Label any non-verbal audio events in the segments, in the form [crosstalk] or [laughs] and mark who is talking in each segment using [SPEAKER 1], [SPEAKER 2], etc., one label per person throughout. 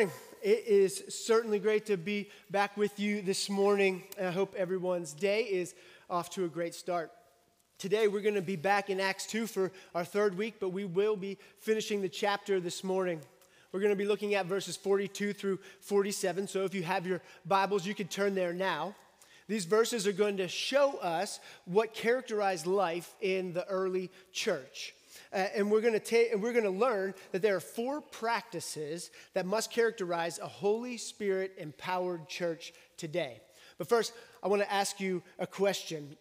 [SPEAKER 1] It is certainly great to be back with you this morning. And I hope everyone's day is off to a great start. Today, we're going to be back in Acts 2 for our third week, but we will be finishing the chapter this morning. We're going to be looking at verses 42 through 47. So if you have your Bibles, you can turn there now. These verses are going to show us what characterized life in the early church. Uh, and we're going to take and we're going to learn that there are four practices that must characterize a Holy Spirit empowered church today. But first, I want to ask you a question.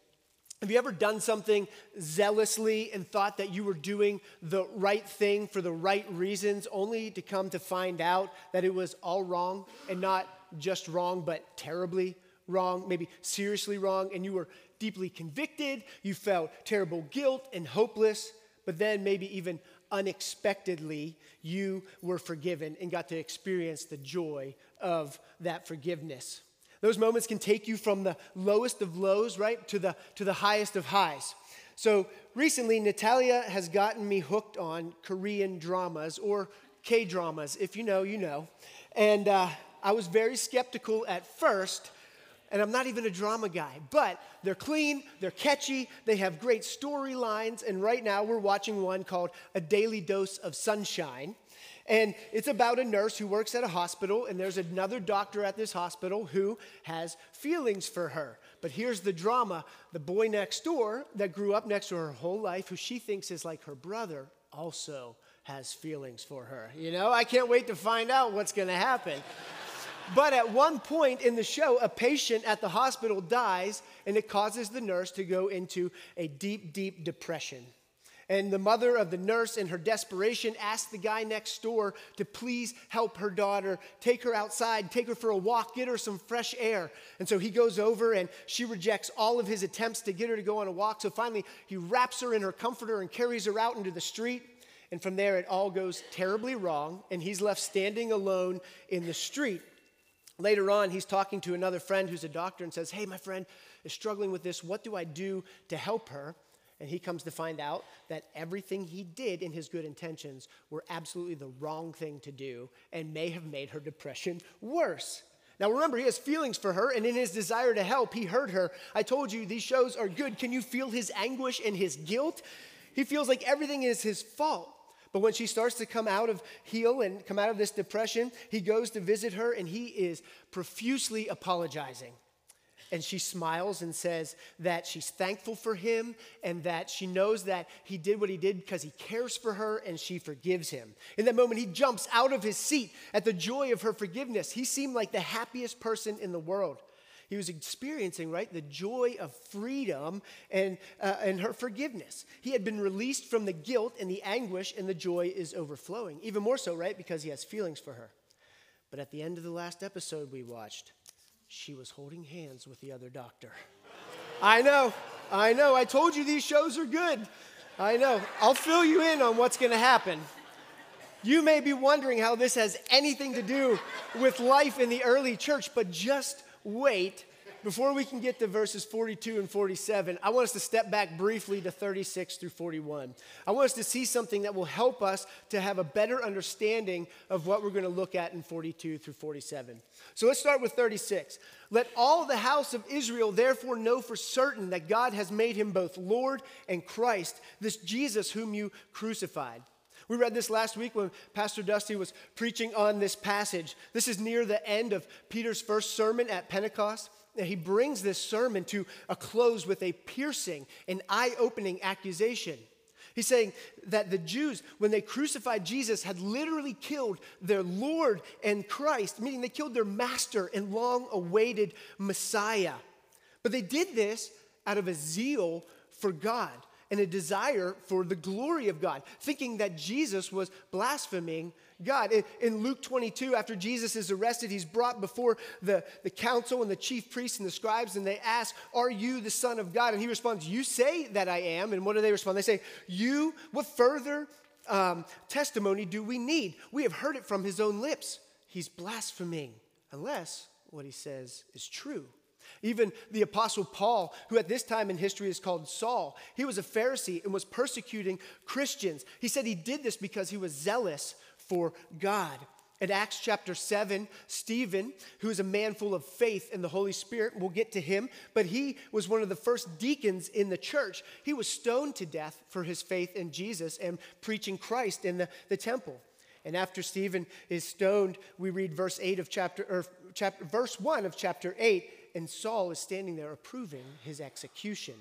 [SPEAKER 1] Have you ever done something zealously and thought that you were doing the right thing for the right reasons, only to come to find out that it was all wrong and not just wrong, but terribly wrong, maybe seriously wrong, and you were deeply convicted, you felt terrible guilt and hopeless, but then maybe even unexpectedly, you were forgiven and got to experience the joy of that forgiveness. Those moments can take you from the lowest of lows, right, to the, to the highest of highs. So recently, Natalia has gotten me hooked on Korean dramas or K dramas. If you know, you know. And uh, I was very skeptical at first and I'm not even a drama guy, but they're clean, they're catchy, they have great storylines, and right now we're watching one called A Daily Dose of Sunshine. And it's about a nurse who works at a hospital, and there's another doctor at this hospital who has feelings for her. But here's the drama the boy next door that grew up next to her whole life, who she thinks is like her brother, also has feelings for her. You know, I can't wait to find out what's gonna happen. But at one point in the show, a patient at the hospital dies, and it causes the nurse to go into a deep, deep depression. And the mother of the nurse, in her desperation, asks the guy next door to please help her daughter, take her outside, take her for a walk, get her some fresh air. And so he goes over, and she rejects all of his attempts to get her to go on a walk. So finally, he wraps her in her comforter and carries her out into the street. And from there, it all goes terribly wrong, and he's left standing alone in the street. Later on, he's talking to another friend who's a doctor and says, Hey, my friend is struggling with this. What do I do to help her? And he comes to find out that everything he did in his good intentions were absolutely the wrong thing to do and may have made her depression worse. Now, remember, he has feelings for her, and in his desire to help, he hurt her. I told you these shows are good. Can you feel his anguish and his guilt? He feels like everything is his fault. But when she starts to come out of heal and come out of this depression, he goes to visit her and he is profusely apologizing. And she smiles and says that she's thankful for him and that she knows that he did what he did because he cares for her and she forgives him. In that moment, he jumps out of his seat at the joy of her forgiveness. He seemed like the happiest person in the world. He was experiencing, right, the joy of freedom and, uh, and her forgiveness. He had been released from the guilt and the anguish, and the joy is overflowing. Even more so, right, because he has feelings for her. But at the end of the last episode we watched, she was holding hands with the other doctor. I know, I know. I told you these shows are good. I know. I'll fill you in on what's going to happen. You may be wondering how this has anything to do with life in the early church, but just wait, before we can get to verses 42 and 47, I want us to step back briefly to 36 through 41. I want us to see something that will help us to have a better understanding of what we're going to look at in 42 through 47. So let's start with 36. Let all the house of Israel therefore know for certain that God has made him both Lord and Christ, this Jesus whom you crucified. We read this last week when Pastor Dusty was preaching on this passage. This is near the end of Peter's first sermon at Pentecost. And he brings this sermon to a close with a piercing and eye opening accusation. He's saying that the Jews, when they crucified Jesus, had literally killed their Lord and Christ, meaning they killed their master and long awaited Messiah. But they did this out of a zeal for God and a desire for the glory of God, thinking that Jesus was blaspheming God. In, Luke 22, after Jesus is arrested, he's brought before the, the council and the chief priests and the scribes, and they ask, Are you the Son of God? And he responds, You say that I am. And what do they respond? They say, You, what further um, testimony do we need? We have heard it from his own lips. He's blaspheming, unless what he says is true. Even the Apostle Paul, who at this time in history is called Saul, he was a Pharisee and was persecuting Christians. He said he did this because he was zealous for God. In Acts chapter 7, Stephen, who is a man full of faith in the Holy Spirit, we'll get to him, but he was one of the first deacons in the church. He was stoned to death for his faith in Jesus and preaching Christ in the, the temple. And after Stephen is stoned, we read verse 8 of chapter, or chapter, verse 1 of chapter 8, and Saul is standing there approving his execution.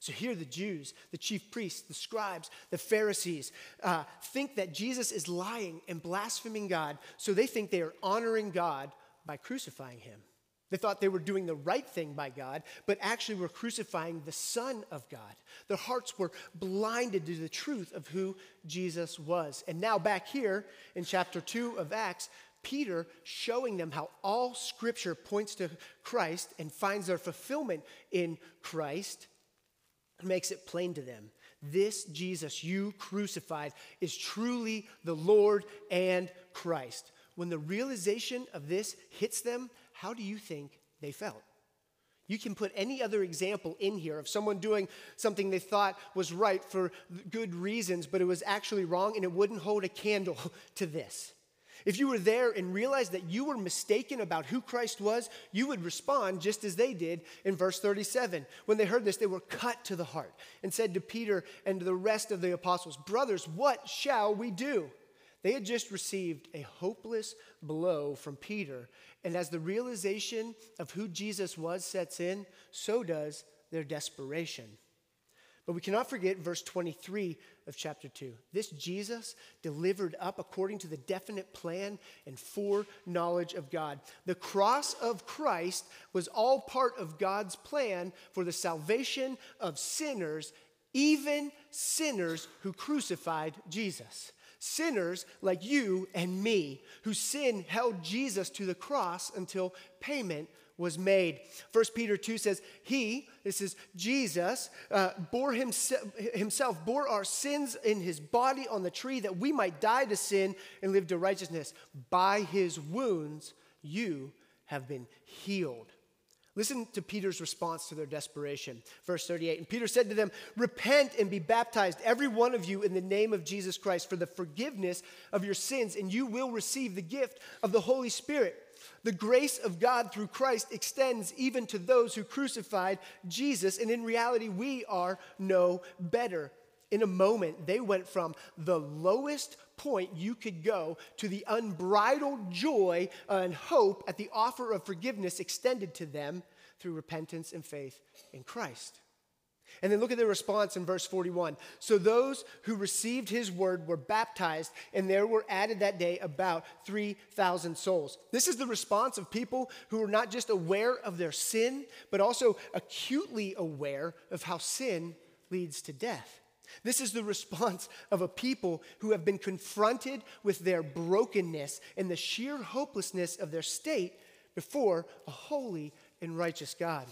[SPEAKER 1] So here, the Jews, the chief priests, the scribes, the Pharisees uh, think that Jesus is lying and blaspheming God, so they think they are honoring God by crucifying him. They thought they were doing the right thing by God, but actually were crucifying the Son of God. Their hearts were blinded to the truth of who Jesus was. And now, back here in chapter 2 of Acts, Peter showing them how all scripture points to Christ and finds their fulfillment in Christ makes it plain to them. This Jesus you crucified is truly the Lord and Christ. When the realization of this hits them, how do you think they felt? You can put any other example in here of someone doing something they thought was right for good reasons, but it was actually wrong, and it wouldn't hold a candle [laughs] to this. If you were there and realized that you were mistaken about who Christ was, you would respond just as they did in verse 37. When they heard this, they were cut to the heart and said to Peter and to the rest of the apostles, Brothers, what shall we do? They had just received a hopeless blow from Peter. And as the realization of who Jesus was sets in, so does their desperation. But we cannot forget verse 23 of chapter 2. This Jesus delivered up according to the definite plan and foreknowledge of God. The cross of Christ was all part of God's plan for the salvation of sinners, even sinners who crucified Jesus. Sinners like you and me, whose sin held Jesus to the cross until payment was made. 1 Peter 2 says, He, this is Jesus, uh, bore himself, himself, bore our sins in his body on the tree that we might die to sin and live to righteousness. By his wounds, you have been healed. Listen to Peter's response to their desperation. Verse 38 And Peter said to them, Repent and be baptized, every one of you, in the name of Jesus Christ, for the forgiveness of your sins, and you will receive the gift of the Holy Spirit. The grace of God through Christ extends even to those who crucified Jesus, and in reality, we are no better. In a moment, they went from the lowest point you could go to the unbridled joy and hope at the offer of forgiveness extended to them through repentance and faith in Christ. And then look at the response in verse 41. So those who received his word were baptized, and there were added that day about 3,000 souls. This is the response of people who are not just aware of their sin, but also acutely aware of how sin leads to death. This is the response of a people who have been confronted with their brokenness and the sheer hopelessness of their state before a holy and righteous God.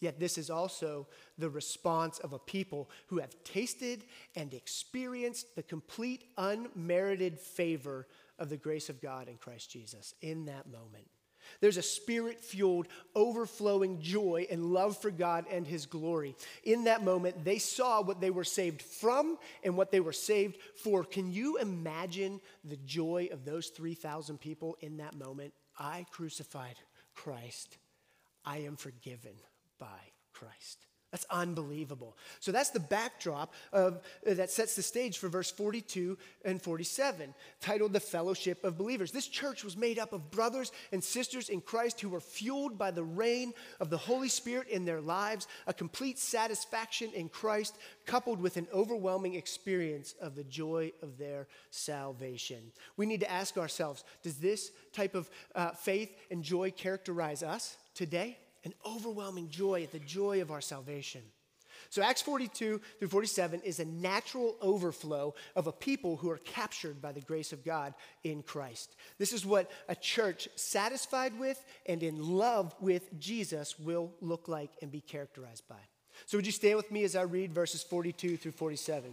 [SPEAKER 1] Yet, this is also the response of a people who have tasted and experienced the complete unmerited favor of the grace of God in Christ Jesus in that moment. There's a spirit fueled, overflowing joy and love for God and His glory. In that moment, they saw what they were saved from and what they were saved for. Can you imagine the joy of those 3,000 people in that moment? I crucified Christ. I am forgiven by Christ. That's unbelievable. So that's the backdrop of, uh, that sets the stage for verse 42 and 47, titled The Fellowship of Believers. This church was made up of brothers and sisters in Christ who were fueled by the reign of the Holy Spirit in their lives, a complete satisfaction in Christ, coupled with an overwhelming experience of the joy of their salvation. We need to ask ourselves does this type of uh, faith and joy characterize us today? An overwhelming joy at the joy of our salvation. So, Acts 42 through 47 is a natural overflow of a people who are captured by the grace of God in Christ. This is what a church satisfied with and in love with Jesus will look like and be characterized by. So, would you stand with me as I read verses 42 through 47?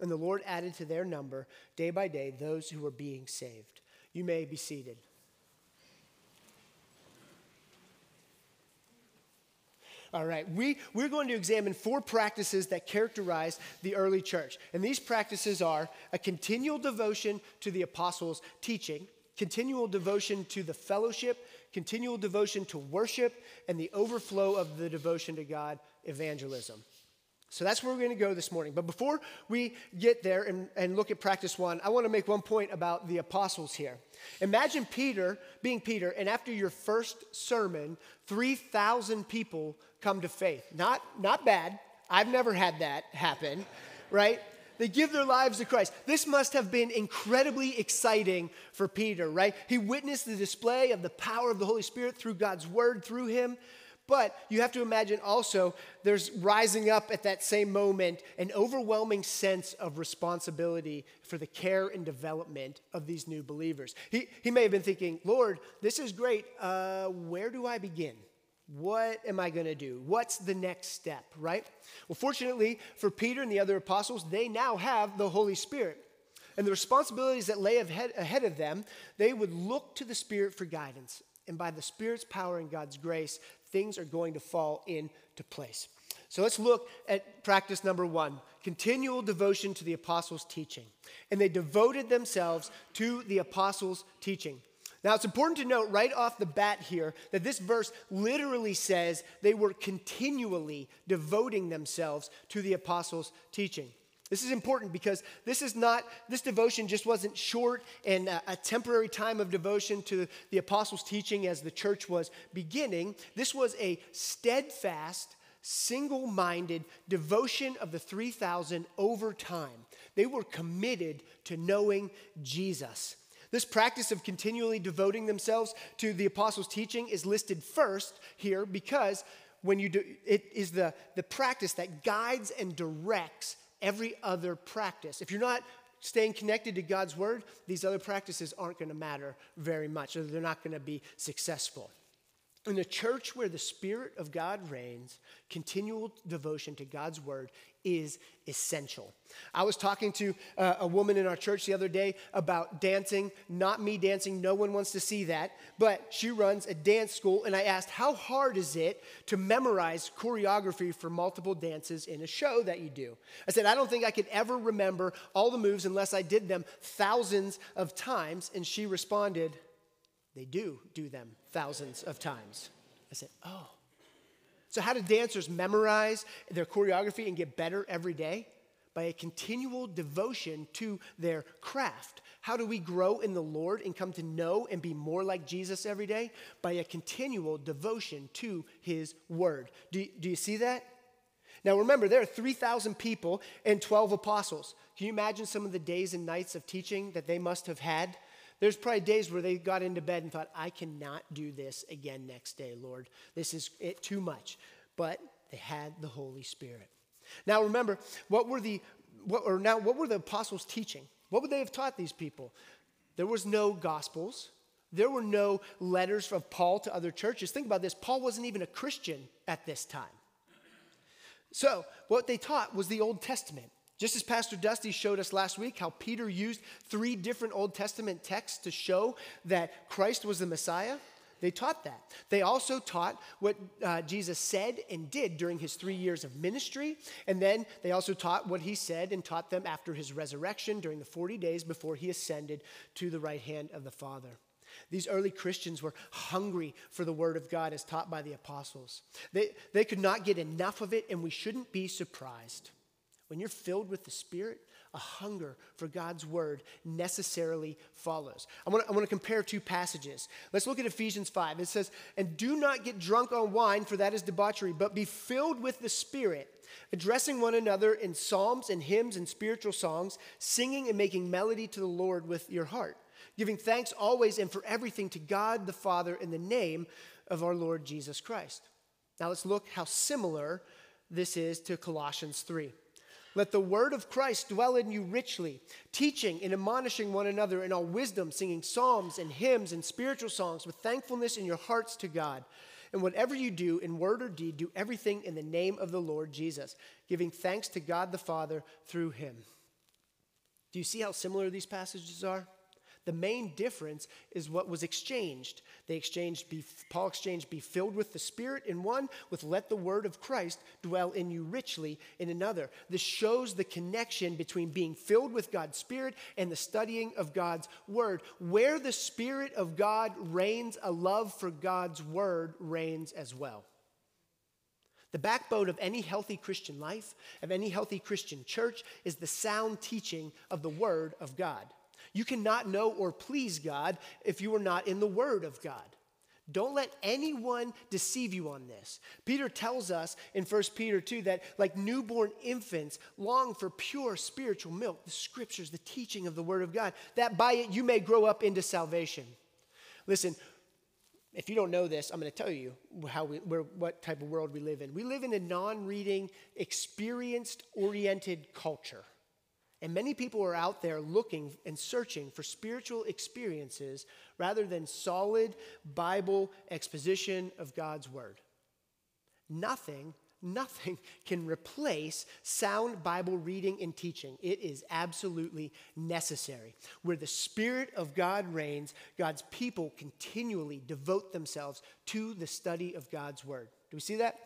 [SPEAKER 1] And the Lord added to their number day by day those who were being saved. You may be seated. All right, we, we're going to examine four practices that characterize the early church. And these practices are a continual devotion to the apostles' teaching, continual devotion to the fellowship, continual devotion to worship, and the overflow of the devotion to God, evangelism. So that's where we're going to go this morning. But before we get there and, and look at practice one, I want to make one point about the apostles here. Imagine Peter being Peter, and after your first sermon, 3,000 people come to faith. Not, not bad. I've never had that happen, right? They give their lives to Christ. This must have been incredibly exciting for Peter, right? He witnessed the display of the power of the Holy Spirit through God's word through him. But you have to imagine also there's rising up at that same moment an overwhelming sense of responsibility for the care and development of these new believers. He, he may have been thinking, Lord, this is great. Uh, where do I begin? What am I going to do? What's the next step, right? Well, fortunately for Peter and the other apostles, they now have the Holy Spirit. And the responsibilities that lay ahead of them, they would look to the Spirit for guidance. And by the Spirit's power and God's grace, things are going to fall into place. So let's look at practice number one continual devotion to the apostles' teaching. And they devoted themselves to the apostles' teaching. Now, it's important to note right off the bat here that this verse literally says they were continually devoting themselves to the apostles' teaching. This is important because this is not, this devotion just wasn't short and a, temporary time of devotion to the apostles' teaching as the church was beginning. This was a steadfast, single minded devotion of the 3,000 over time. They were committed to knowing Jesus. This practice of continually devoting themselves to the apostles' teaching is listed first here because when you do, it is the, the practice that guides and directs every other practice. If you're not staying connected to God's word, these other practices aren't going to matter very much, or they're not going to be successful. In a church where the Spirit of God reigns, continual devotion to God's word is essential. I was talking to uh, a woman in our church the other day about dancing, not me dancing, no one wants to see that, but she runs a dance school, and I asked, How hard is it to memorize choreography for multiple dances in a show that you do? I said, I don't think I could ever remember all the moves unless I did them thousands of times, and she responded, They do do them thousands of times. I said, Oh. So, how do dancers memorize their choreography and get better every day? By a continual devotion to their craft. How do we grow in the Lord and come to know and be more like Jesus every day? By a continual devotion to His Word. Do, do you see that? Now remember, there are 3,000 people and 12 apostles. Can you imagine some of the days and nights of teaching that they must have had? There's probably days where they got into bed and thought, I cannot do this again next day, Lord. This is it too much. But they had the Holy Spirit. Now remember, what were the what, or now what were the apostles teaching? What would they have taught these people? There was no gospels. There were no letters of Paul to other churches. Think about this. Paul wasn't even a Christian at this time. So, what they taught was the Old Testament. Just as Pastor Dusty showed us last week, how Peter used three different Old Testament texts to show that Christ was the Messiah, they taught that. They also taught what uh, Jesus said and did during his three years of ministry. And then they also taught what he said and taught them after his resurrection during the 40 days before he ascended to the right hand of the Father. These early Christians were hungry for the Word of God as taught by the apostles. They, they could not get enough of it, and we shouldn't be surprised. When you're filled with the Spirit, a hunger for God's word necessarily follows. I want, to, compare two passages. Let's look at Ephesians 5. It says, And do not get drunk on wine, for that is debauchery, but be filled with the Spirit, addressing one another in psalms and hymns and spiritual songs, singing and making melody to the Lord with your heart, giving thanks always and for everything to God the Father in the name of our Lord Jesus Christ. Now let's look how similar this is to Colossians 3. Let the word of Christ dwell in you richly, teaching and admonishing one another in all wisdom, singing psalms and hymns and spiritual songs with thankfulness in your hearts to God. And whatever you do in word or deed, do everything in the name of the Lord Jesus, giving thanks to God the Father through him. Do you see how similar these passages are? The main difference is what was exchanged. They exchanged be, Paul exchanged be filled with the Spirit in one, with let the word of Christ dwell in you richly in another. This shows the connection between being filled with God's Spirit and the studying of God's word. Where the Spirit of God reigns, a love for God's word reigns as well. The backbone of any healthy Christian life, of any healthy Christian church, is the sound teaching of the Word of God. You cannot know or please God if you are not in the Word of God. Don't let anyone deceive you on this. Peter tells us in 1 Peter 2 that, like newborn infants, long for pure spiritual milk, the scriptures, the teaching of the Word of God, that by it you may grow up into salvation. Listen, if you don't know this, I'm going to tell you how we, what type of world we live in. We live in a non reading, experienced oriented culture. And many people are out there looking and searching for spiritual experiences rather than solid Bible exposition of God's Word. Nothing, nothing [laughs] can replace sound Bible reading and teaching. It is absolutely necessary. Where the Spirit of God reigns, God's people continually devote themselves to the study of God's Word. Do we see that?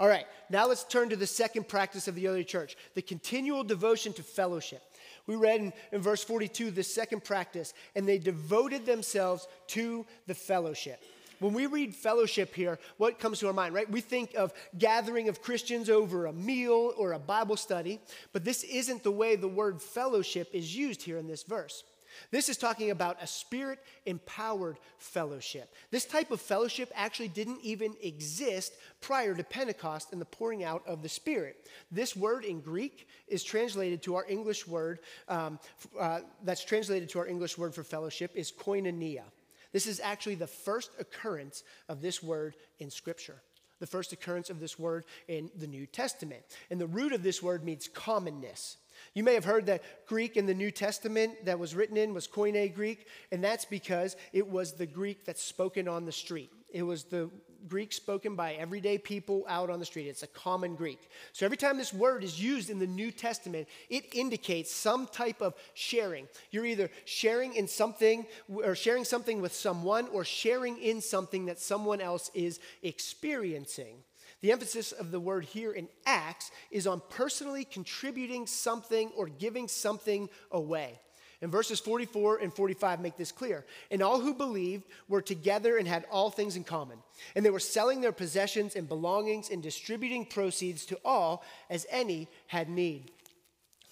[SPEAKER 1] All right, now let's turn to the second practice of the early church the continual devotion to fellowship. We read in, in, verse 42 the second practice, and they devoted themselves to the fellowship. When we read fellowship here, what comes to our mind, right? We think of gathering of Christians over a meal or a Bible study, but this isn't the way the word fellowship is used here in this verse. This is talking about a spirit empowered fellowship. This type of fellowship actually didn't even exist prior to Pentecost and the pouring out of the Spirit. This word in Greek is translated to our English word, um, uh, that's translated to our English word for fellowship is koinonia. This is actually the first occurrence of this word in Scripture the first occurrence of this word in the New Testament. And the root of this word means commonness. You may have heard that Greek in the New Testament that was written in was Koine Greek, and that's because it was the Greek that's spoken on the street. It was the Greek spoken by everyday people out on the street. It's a common Greek. So every time this word is used in the New Testament, it indicates some type of sharing. You're either sharing in something or sharing something with someone or sharing in something that someone else is experiencing. The emphasis of the word here in Acts is on personally contributing something or giving something away. And verses 44 and 45 make this clear. And all who believed were together and had all things in common. And they were selling their possessions and belongings and distributing proceeds to all as any had need.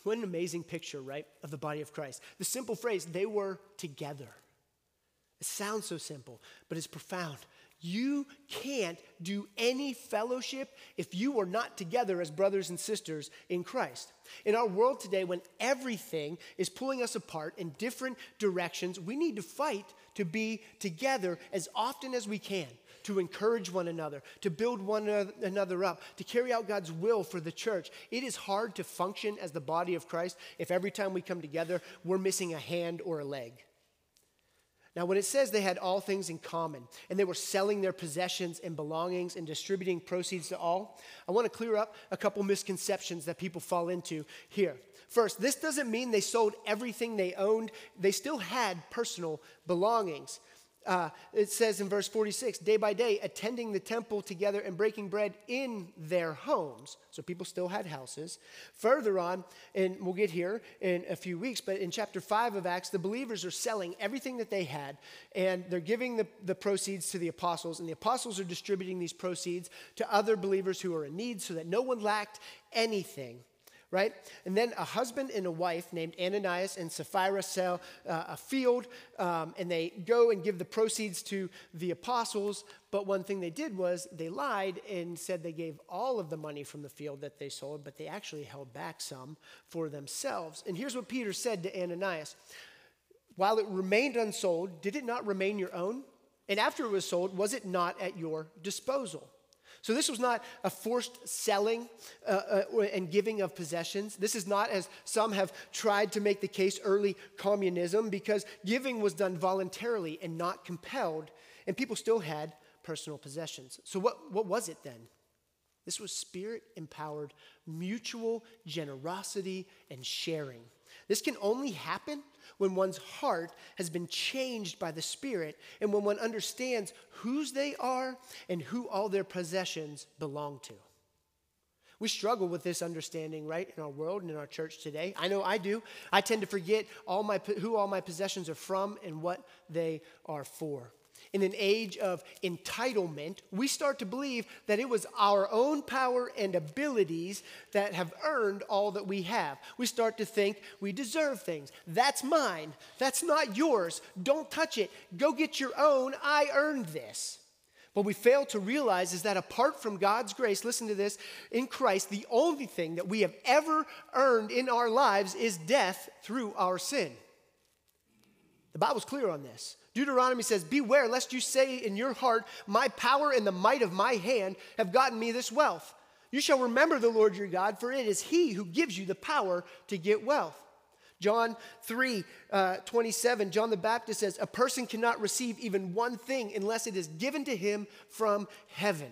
[SPEAKER 1] What an amazing picture, right, of the body of Christ. The simple phrase, they were together. It sounds so simple, but it's profound. You can't do any fellowship if you are not together as brothers and sisters in Christ. In our world today, when everything is pulling us apart in different directions, we need to fight to be together as often as we can, to encourage one another, to build one another up, to carry out God's will for the church. It is hard to function as the body of Christ if every time we come together, we're missing a hand or a leg. Now, when it says they had all things in common and they were selling their possessions and belongings and distributing proceeds to all, I want to clear up a couple misconceptions that people fall into here. First, this doesn't mean they sold everything they owned, they still had personal belongings. Uh, it says in verse 46 day by day, attending the temple together and breaking bread in their homes. So people still had houses. Further on, and we'll get here in a few weeks, but in chapter 5 of Acts, the believers are selling everything that they had and they're giving the, the proceeds to the apostles, and the apostles are distributing these proceeds to other believers who are in need so that no one lacked anything right? And then a husband and a wife named Ananias and Sapphira sell uh, a field, um, and they go and give the proceeds to the apostles. But one thing they did was they lied and said they gave all of the money from the field that they sold, but they actually held back some for themselves. And here's what Peter said to Ananias While it remained unsold, did it not remain your own? And after it was sold, was it not at your disposal? So, this was not a forced selling uh, uh, and giving of possessions. This is not, as some have tried to make the case, early communism, because giving was done voluntarily and not compelled, and people still had personal possessions. So, what, what was it then? This was spirit empowered mutual generosity and sharing. This can only happen when one's heart has been changed by the Spirit and when one understands whose they are and who all their possessions belong to. We struggle with this understanding, right, in our world and in our church today. I know I do. I tend to forget all my, who all my possessions are from and what they are for in an age of entitlement, we start to believe that it was our own power and abilities that have earned all that we have. We start to think we deserve things. That's mine. That's not yours. Don't touch it. Go get your own. I earned this. What we fail to realize is that apart from God's grace, listen to this, in Christ, the only thing that we have ever earned in our lives is death through our sin. The Bible's clear on this. Deuteronomy says, Beware lest you say in your heart, My power and the might of my hand have gotten me this wealth. You shall remember the Lord your God, for it is he who gives you the power to get wealth. John 3 uh, 27, John the Baptist says, A person cannot receive even one thing unless it is given to him from heaven.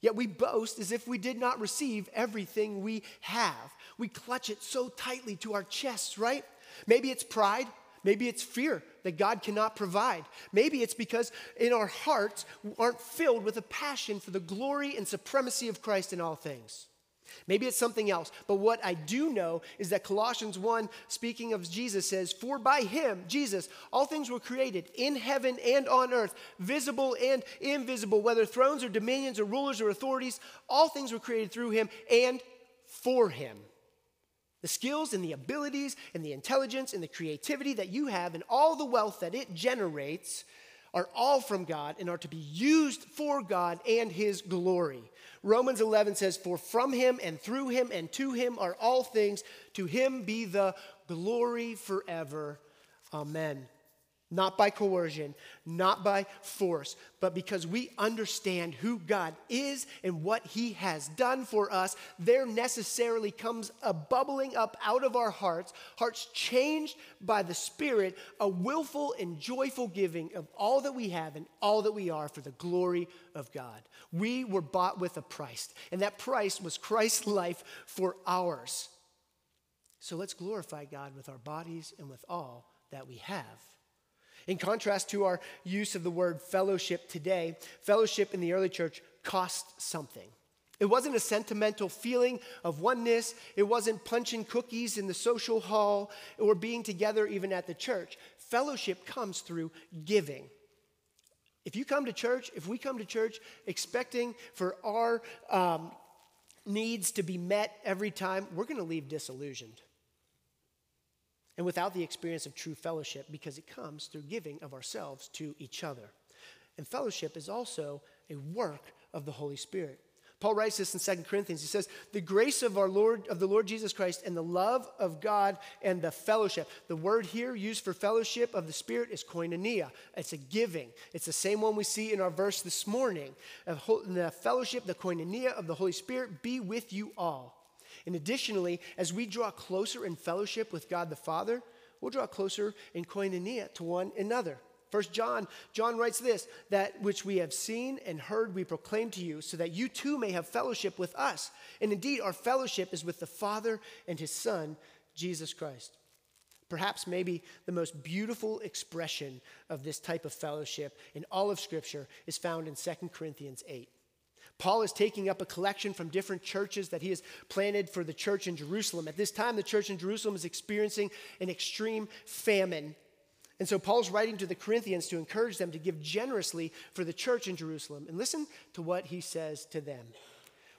[SPEAKER 1] Yet we boast as if we did not receive everything we have. We clutch it so tightly to our chests, right? Maybe it's pride. Maybe it's fear that God cannot provide. Maybe it's because in our hearts aren't filled with a passion for the glory and supremacy of Christ in all things. Maybe it's something else. But what I do know is that Colossians 1, speaking of Jesus, says, For by him, Jesus, all things were created in heaven and on earth, visible and invisible, whether thrones or dominions or rulers or authorities, all things were created through him and for him. The skills and the abilities and the intelligence and the creativity that you have and all the wealth that it generates are all from God and are to be used for God and His glory. Romans 11 says, For from Him and through Him and to Him are all things. To Him be the glory forever. Amen not by coercion, not by force, but because we understand who God is and what He has done for us, there necessarily comes a bubbling up out of our hearts, hearts changed by the Spirit, a willful and joyful giving of all that we have and all that we are for the glory of God. We were bought with a price, and that price was Christ's life for ours. So let's glorify God with our bodies and with all that we have. In contrast to our use of the word fellowship today, fellowship in the early church cost something. It wasn't a sentimental feeling of oneness. It wasn't punching cookies in the social hall or being together even at the church. Fellowship comes through giving. If you come to church, if we come to church expecting for our um, needs to be met every time, we're going to leave disillusioned and without the experience of true fellowship because it comes through giving of ourselves to each other. And fellowship is also a work of the Holy Spirit. Paul writes this in Second Corinthians. He says, The grace of our Lord, of the Lord Jesus Christ, and the love of God and the fellowship. The word here used for fellowship of the Spirit is koinonia. It's a giving. It's the same one we see in our verse this morning. The fellowship, the koinonia of the Holy Spirit be with you all. And additionally, as we draw closer in fellowship with God the Father, we'll draw closer in koinonia to one another. First John, John writes this that which we have seen and heard we proclaim to you, so that you too may have fellowship with us. And indeed, our fellowship is with the Father and his Son, Jesus Christ. Perhaps maybe the most beautiful expression of this type of fellowship in all of Scripture is found in 2 Corinthians 8. Paul is taking up a collection from different churches that he has planted for the church in Jerusalem. At this time, the church in Jerusalem is experiencing an extreme famine. And so Paul's writing to the Corinthians to encourage them to give generously for the church in Jerusalem. And listen to what he says to them.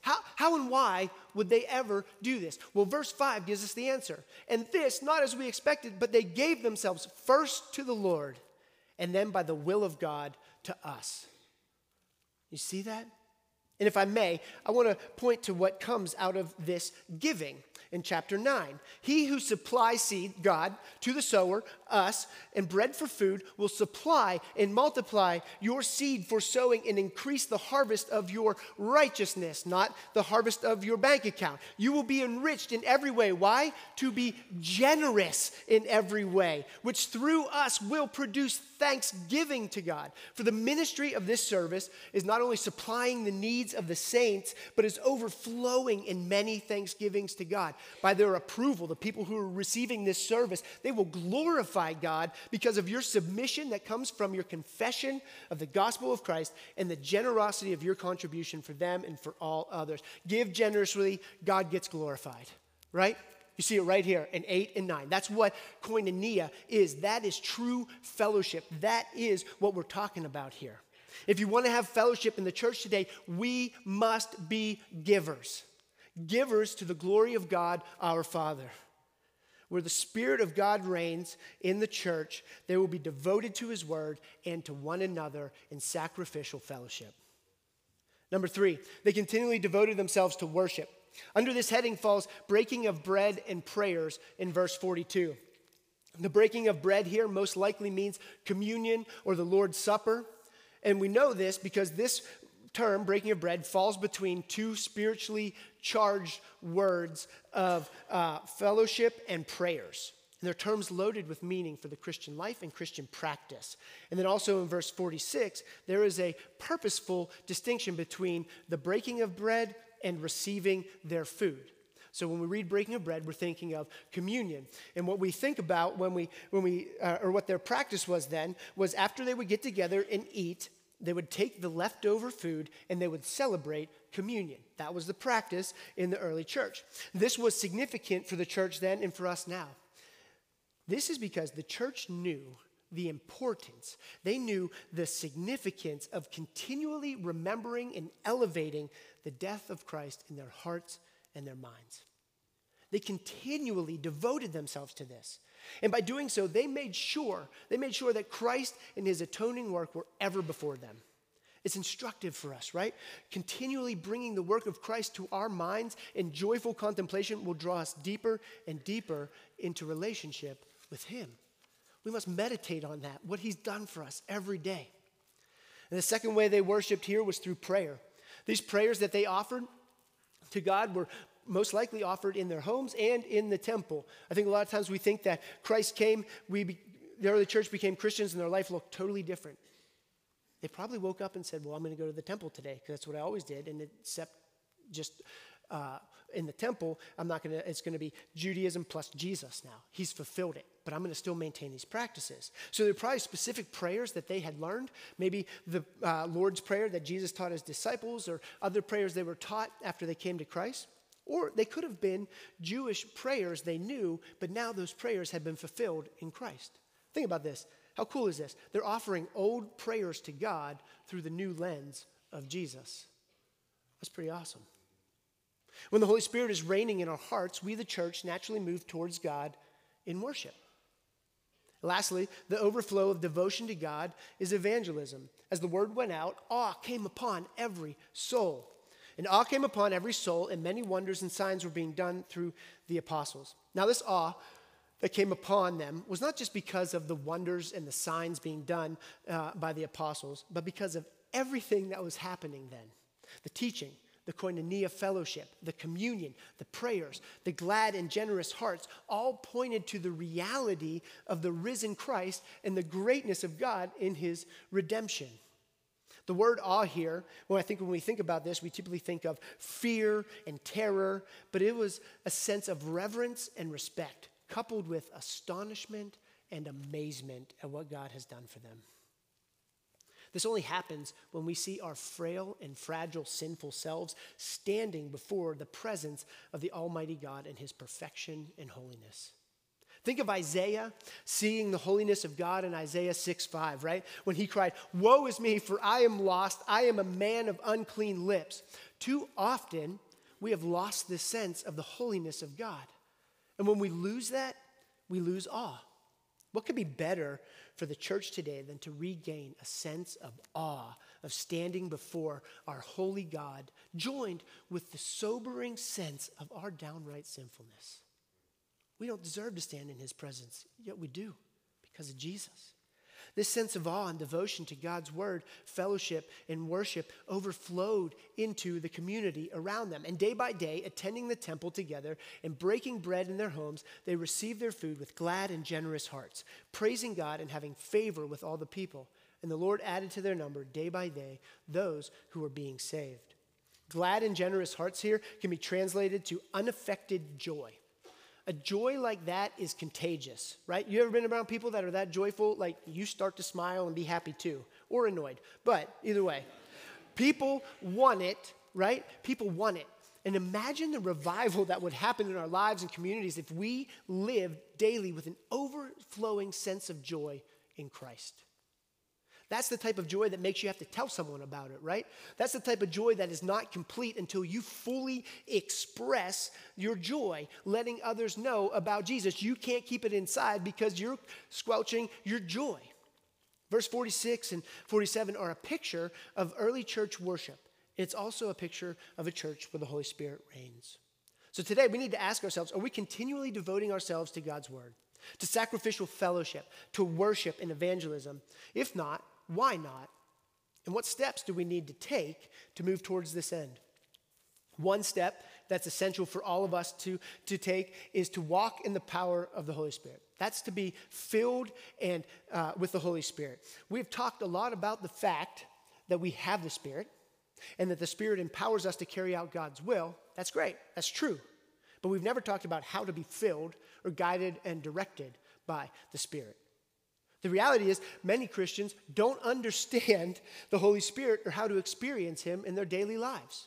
[SPEAKER 1] How, how and why would they ever do this? Well, verse 5 gives us the answer. And this, not as we expected, but they gave themselves first to the Lord, and then by the will of God to us. You see that? And if I may, I want to point to what comes out of this giving in chapter 9. He who supplies seed, God, to the sower, us, and bread for food, will supply and multiply your seed for sowing and increase the harvest of your righteousness, not the harvest of your bank account. You will be enriched in every way. Why? To be generous in every way, which through us will produce thanksgiving to God. For the ministry of this service is not only supplying the needs of the saints, but is overflowing in many thanksgivings to God. By their approval, the people who are receiving this service, they will glorify God because of your submission that comes from your confession of the gospel of Christ and the generosity of your contribution for them and for all others. Give generously, God gets glorified, right? You see it right here in 8 and 9. That's what koinonia is. That is true fellowship. That is what we're talking about here. If you want to have fellowship in the church today, we must be givers. Givers to the glory of God our Father. Where the Spirit of God reigns in the church, they will be devoted to His word and to one another in sacrificial fellowship. Number three, they continually devoted themselves to worship. Under this heading falls breaking of bread and prayers in verse 42. The breaking of bread here most likely means communion or the Lord's Supper. And we know this because this term, breaking of bread, falls between two spiritually charged words of uh, fellowship and prayers. And they're terms loaded with meaning for the Christian life and Christian practice. And then also in verse 46, there is a purposeful distinction between the breaking of bread and receiving their food. So when we read breaking of bread, we're thinking of communion. And what we think about when we, when we uh, or what their practice was then, was after they would get together and eat, they would take the leftover food and they would celebrate communion. That was the practice in the early church. This was significant for the church then and for us now. This is because the church knew the importance, they knew the significance of continually remembering and elevating the death of Christ in their hearts and their minds. They continually devoted themselves to this. And by doing so, they made sure, they made sure that Christ and his atoning work were ever before them. It's instructive for us, right? Continually bringing the work of Christ to our minds in joyful contemplation will draw us deeper and deeper into relationship with him. We must meditate on that, what he's done for us every day. And the second way they worshiped here was through prayer. These prayers that they offered to God were most likely offered in their homes and in the temple. I think a lot of times we think that Christ came, we be, the early church became Christians, and their life looked totally different. They probably woke up and said, Well, I'm going to go to the temple today because that's what I always did. And except just uh, in the temple, I'm not going to, it's going to be Judaism plus Jesus now. He's fulfilled it, but I'm going to still maintain these practices. So there are probably specific prayers that they had learned, maybe the uh, Lord's Prayer that Jesus taught his disciples, or other prayers they were taught after they came to Christ. Or they could have been Jewish prayers they knew, but now those prayers had been fulfilled in Christ. Think about this. How cool is this? They're offering old prayers to God through the new lens of Jesus. That's pretty awesome. When the Holy Spirit is reigning in our hearts, we, the church, naturally move towards God in worship. Lastly, the overflow of devotion to God is evangelism. As the word went out, awe came upon every soul. And awe came upon every soul, and many wonders and signs were being done through the apostles. Now, this awe that came upon them was not just because of the wonders and the signs being done uh, by the apostles, but because of everything that was happening then the teaching, the koinonia fellowship, the communion, the prayers, the glad and generous hearts, all pointed to the reality of the risen Christ and the greatness of God in his redemption. The word awe here, well, I think when we think about this, we typically think of fear and terror, but it was a sense of reverence and respect, coupled with astonishment and amazement at what God has done for them. This only happens when we see our frail and fragile, sinful selves standing before the presence of the Almighty God and His perfection and holiness. Think of Isaiah seeing the holiness of God in Isaiah 6 5, right? When he cried, Woe is me, for I am lost. I am a man of unclean lips. Too often, we have lost this sense of the holiness of God. And when we lose that, we lose awe. What could be better for the church today than to regain a sense of awe of standing before our holy God, joined with the sobering sense of our downright sinfulness? We don't deserve to stand in his presence, yet we do because of Jesus. This sense of awe and devotion to God's word, fellowship, and worship overflowed into the community around them. And day by day, attending the temple together and breaking bread in their homes, they received their food with glad and generous hearts, praising God and having favor with all the people. And the Lord added to their number day by day those who were being saved. Glad and generous hearts here can be translated to unaffected joy a joy like that is contagious, right? You ever been around people that are that joyful? Like you start to smile and be happy too, or annoyed. But either way, people want it, right? People want it. And imagine the revival that would happen in our lives and communities if we lived daily with an overflowing sense of joy in Christ. That's the type of joy that makes you have to tell someone about it, right? That's the type of joy that is not complete until you fully express your joy, letting others know about Jesus. You can't keep it inside because you're squelching your joy. Verse 46 and 47 are a picture of early church worship. It's also a picture of a church where the Holy Spirit reigns. So today we need to ask ourselves are we continually devoting ourselves to God's word, to sacrificial fellowship, to worship and evangelism? If not, why not? And what steps do we need to take to move towards this end? One step that's essential for all of us to, to take is to walk in the power of the Holy Spirit. That's to be filled and uh, with the Holy Spirit. We've talked a lot about the fact that we have the Spirit and that the Spirit empowers us to carry out God's will. That's great. That's true. But we've never talked about how to be filled or guided and directed by the Spirit. The reality is, many Christians don't understand the Holy Spirit or how to experience Him in their daily lives.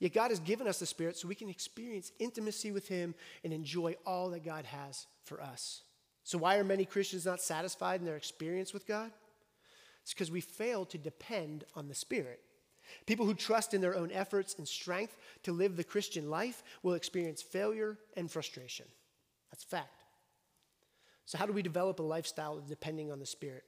[SPEAKER 1] Yet God has given us the Spirit so we can experience intimacy with Him and enjoy all that God has for us. So, why are many Christians not satisfied in their experience with God? It's because we fail to depend on the Spirit. People who trust in their own efforts and strength to live the Christian life will experience failure and frustration. That's fact. So, how do we develop a lifestyle depending on the Spirit?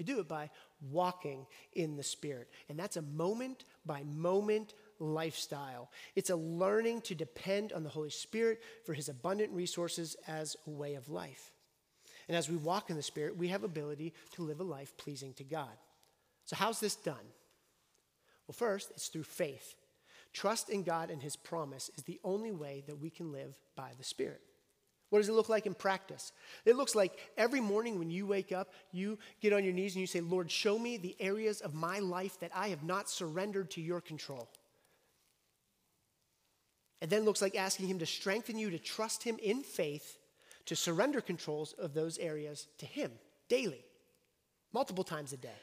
[SPEAKER 1] We do it by walking in the Spirit. And that's a moment by moment lifestyle. It's a learning to depend on the Holy Spirit for his abundant resources as a way of life. And as we walk in the Spirit, we have ability to live a life pleasing to God. So, how's this done? Well, first, it's through faith. Trust in God and his promise is the only way that we can live by the Spirit. What does it look like in practice? It looks like every morning when you wake up, you get on your knees and you say, Lord, show me the areas of my life that I have not surrendered to your control. It then looks like asking Him to strengthen you to trust Him in faith, to surrender controls of those areas to Him daily, multiple times a day.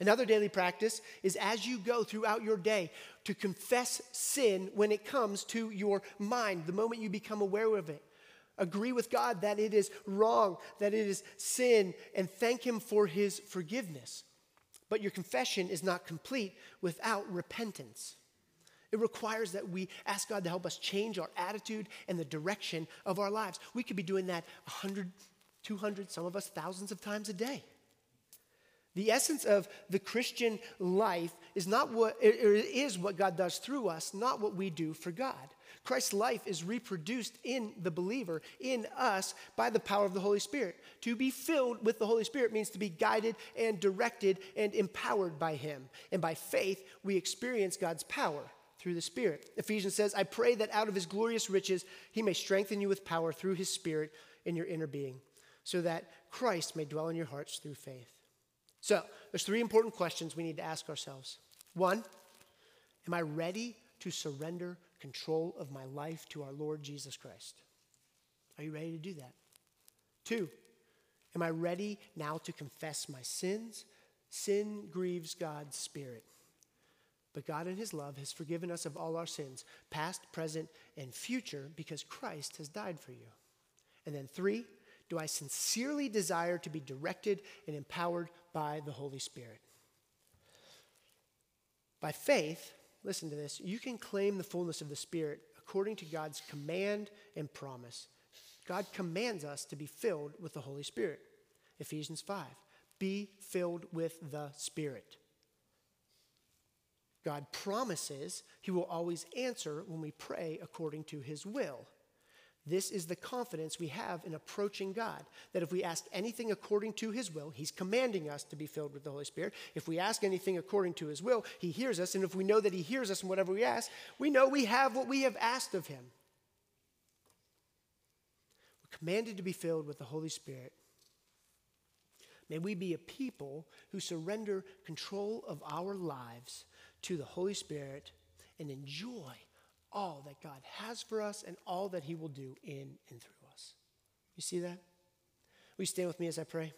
[SPEAKER 1] Another daily practice is as you go throughout your day to confess sin when it comes to your mind, the moment you become aware of it. Agree with God that it is wrong, that it is sin, and thank Him for His forgiveness. But your confession is not complete without repentance. It requires that we ask God to help us change our attitude and the direction of our lives. We could be doing that 100, 200, some of us thousands of times a day. The essence of the Christian life is not what it is what God does through us, not what we do for God. Christ's life is reproduced in the believer, in us, by the power of the Holy Spirit. To be filled with the Holy Spirit means to be guided and directed and empowered by Him. And by faith, we experience God's power through the Spirit. Ephesians says, I pray that out of His glorious riches, He may strengthen you with power through His Spirit in your inner being, so that Christ may dwell in your hearts through faith. So, there's three important questions we need to ask ourselves. One, am I ready to surrender control of my life to our Lord Jesus Christ? Are you ready to do that? Two, Am I ready now to confess my sins? Sin grieves God's spirit. But God, in His love, has forgiven us of all our sins, past, present, and future, because Christ has died for you. And then, three, do I sincerely desire to be directed and empowered by the Holy Spirit? By faith, listen to this, you can claim the fullness of the Spirit according to God's command and promise. God commands us to be filled with the Holy Spirit. Ephesians 5. Be filled with the Spirit. God promises He will always answer when we pray according to His will. This is the confidence we have in approaching God. That if we ask anything according to His will, He's commanding us to be filled with the Holy Spirit. If we ask anything according to His will, He hears us. And if we know that He hears us in whatever we ask, we know we have what we have asked of Him. We're commanded to be filled with the Holy Spirit. May we be a people who surrender control of our lives to the Holy Spirit and enjoy all that God has for us and all that He will do in and through us. You see that? Will you stand with me as I pray?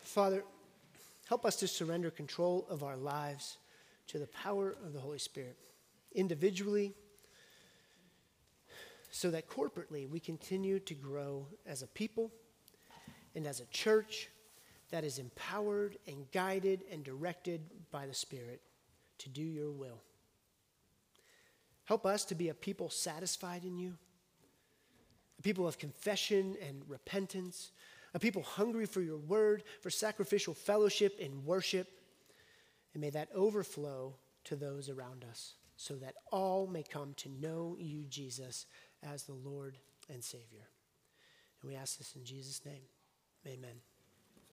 [SPEAKER 1] Father, help us to surrender control of our lives to the power of the Holy Spirit, individually, so that corporately we continue to grow as a people and as a church that is empowered and guided and directed by the Spirit to do your will. Help us to be a people satisfied in you, a people of confession and repentance, a people hungry for your word, for sacrificial fellowship and worship. And may that overflow to those around us so that all may come to know you, Jesus, as the Lord and Savior. And we ask this in Jesus' name. Amen.